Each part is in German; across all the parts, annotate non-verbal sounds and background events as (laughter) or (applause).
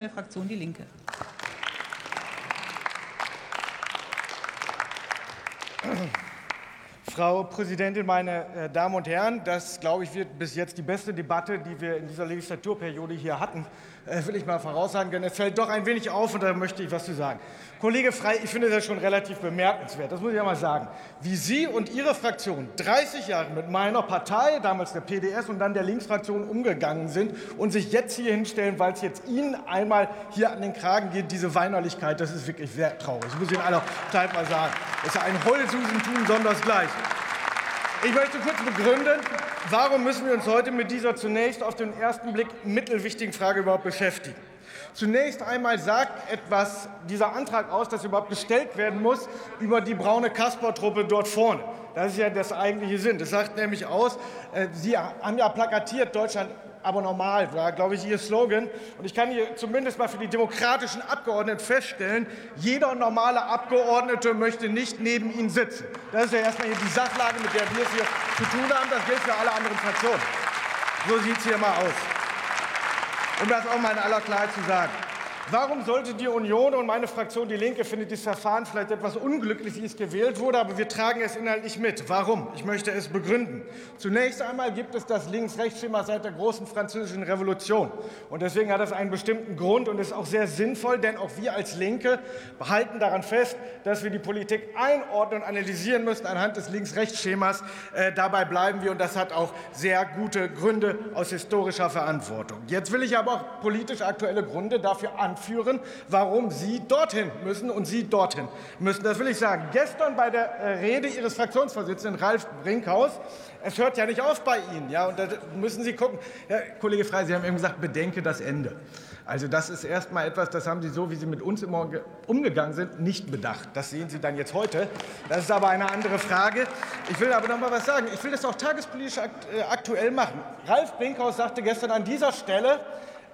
der Fraktion Die Linke. Frau Präsidentin, meine äh, Damen und Herren! Das, glaube ich, wird bis jetzt die beste Debatte, die wir in dieser Legislaturperiode hier hatten, äh, will ich mal voraussagen, denn es fällt doch ein wenig auf, und da möchte ich was zu sagen. Kollege Frey, ich finde das schon relativ bemerkenswert, das muss ich ja mal sagen, wie Sie und Ihre Fraktion 30 Jahre mit meiner Partei, damals der PDS und dann der Linksfraktion umgegangen sind und sich jetzt hier hinstellen, weil es jetzt Ihnen einmal hier an den Kragen geht, diese Weinerlichkeit, das ist wirklich sehr traurig. Das muss ich Ihnen aller Zeit mal sagen. Das ist ein Heulsusentum sondersgleichen. Ich möchte kurz begründen, warum müssen wir uns heute mit dieser zunächst auf den ersten Blick mittelwichtigen Frage überhaupt beschäftigen. Zunächst einmal sagt etwas dieser Antrag aus, dass überhaupt gestellt werden muss über die braune Kasper-Truppe dort vorne. Das ist ja das eigentliche Sinn. Das sagt nämlich aus, äh, Sie haben ja plakatiert, Deutschland aber normal war, glaube ich, Ihr Slogan. Und ich kann hier zumindest mal für die demokratischen Abgeordneten feststellen, jeder normale Abgeordnete möchte nicht neben Ihnen sitzen. Das ist ja erstmal hier die Sachlage, mit der wir es hier zu tun haben. Das gilt für alle anderen Fraktionen. So sieht es hier mal aus. Um das auch mal in aller Klarheit zu sagen. Warum sollte die Union und meine Fraktion Die Linke findet dieses Verfahren vielleicht etwas unglücklich, wie es gewählt wurde, aber wir tragen es inhaltlich mit. Warum? Ich möchte es begründen. Zunächst einmal gibt es das Links-Rechts-Schema seit der großen französischen Revolution. Und deswegen hat das einen bestimmten Grund und ist auch sehr sinnvoll, denn auch wir als Linke behalten daran fest, dass wir die Politik einordnen und analysieren müssen anhand des Links-Rechts-Schemas. Äh, dabei bleiben wir und das hat auch sehr gute Gründe aus historischer Verantwortung. Jetzt will ich aber auch politisch aktuelle Gründe dafür anführen anführen, warum Sie dorthin müssen und Sie dorthin müssen. Das will ich sagen. Gestern bei der äh, Rede Ihres Fraktionsvorsitzenden Ralf Brinkhaus, es hört ja nicht auf bei Ihnen, ja, und da müssen Sie gucken. Herr Kollege Frey, Sie haben eben gesagt, bedenke das Ende. Also das ist erst mal etwas, das haben Sie so, wie Sie mit uns immer umgegangen sind, nicht bedacht. Das sehen Sie dann jetzt heute. Das ist aber eine andere Frage. Ich will aber noch mal was sagen. Ich will das auch tagespolitisch äh, aktuell machen. Ralf Brinkhaus sagte gestern an dieser Stelle,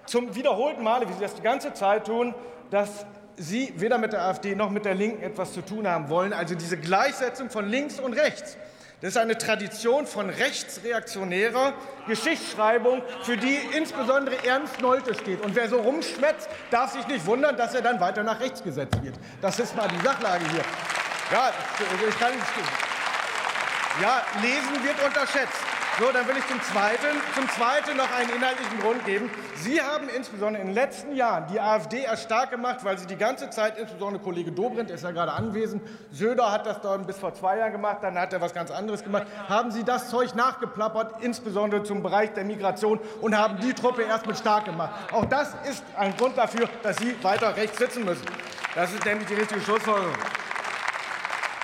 zum wiederholten Male, wie Sie das die ganze Zeit tun, dass Sie weder mit der AfD noch mit der Linken etwas zu tun haben wollen. Also diese Gleichsetzung von links und rechts. Das ist eine Tradition von rechtsreaktionärer Geschichtsschreibung, für die insbesondere Ernst Nolte steht. Und wer so rumschwätzt, darf sich nicht wundern, dass er dann weiter nach rechts gesetzt wird. Das ist mal die Sachlage hier. Ja, ich kann, ja lesen wird unterschätzt. So, dann will ich zum Zweiten, zum Zweiten noch einen inhaltlichen Grund geben. Sie haben insbesondere in den letzten Jahren die AfD erst stark gemacht, weil Sie die ganze Zeit, insbesondere Kollege Dobrindt ist ja gerade anwesend, Söder hat das dann bis vor zwei Jahren gemacht, dann hat er was ganz anderes gemacht, haben Sie das Zeug nachgeplappert, insbesondere zum Bereich der Migration und haben die Truppe erst mit stark gemacht. Auch das ist ein Grund dafür, dass Sie weiter rechts sitzen müssen. Das ist nämlich die richtige Schlussfolgerung.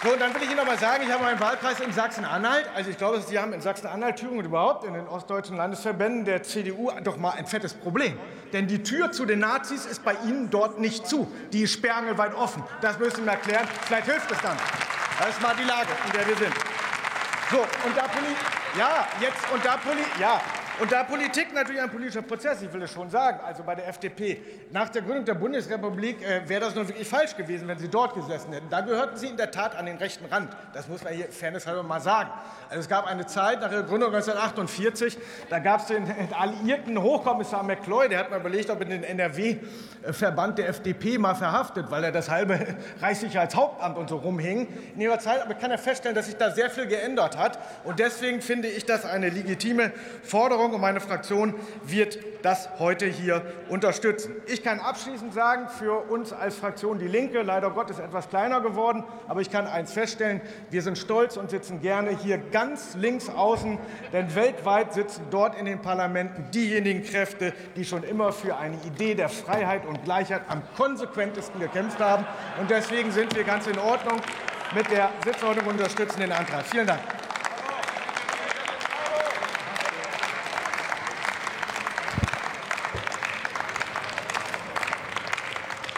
So, dann will ich Ihnen noch mal sagen, ich habe meinen Wahlkreis in Sachsen-Anhalt. Also ich glaube, Sie haben in Sachsen-Anhalt, Thüringen und überhaupt in den ostdeutschen Landesverbänden der CDU doch mal ein fettes Problem. Denn die Tür zu den Nazis ist bei Ihnen dort nicht zu. Die ist sperrangelweit offen. Das müssen Sie mir erklären. Vielleicht hilft es dann. Das ist mal die Lage, in der wir sind. So, und da Poli ja, jetzt und da Poli ja, und da Politik natürlich ein politischer Prozess, ich will es schon sagen, also bei der FDP, nach der Gründung der Bundesrepublik äh, wäre das nun wirklich falsch gewesen, wenn Sie dort gesessen hätten. Da gehörten Sie in der Tat an den rechten Rand. Das muss man hier fairnesshalber mal sagen. Also es gab eine Zeit nach der Gründung 1948, da gab es den (laughs) alliierten Hochkommissar McCloy, der hat mal überlegt, ob er den NRW-Verband der FDP mal verhaftet, weil er das halbe (laughs) Reichssicherheitshauptamt und so rumhing. In ihrer Zeit aber kann er feststellen, dass sich da sehr viel geändert hat. Und deswegen finde ich das eine legitime Forderung und meine Fraktion wird das heute hier unterstützen. Ich kann abschließend sagen, für uns als Fraktion Die Linke, leider Gottes etwas kleiner geworden, aber ich kann eins feststellen, wir sind stolz und sitzen gerne hier ganz links außen, denn weltweit sitzen dort in den Parlamenten diejenigen Kräfte, die schon immer für eine Idee der Freiheit und Gleichheit am konsequentesten gekämpft haben. Und deswegen sind wir ganz in Ordnung mit der Sitzordnung und unterstützen den Antrag. Vielen Dank.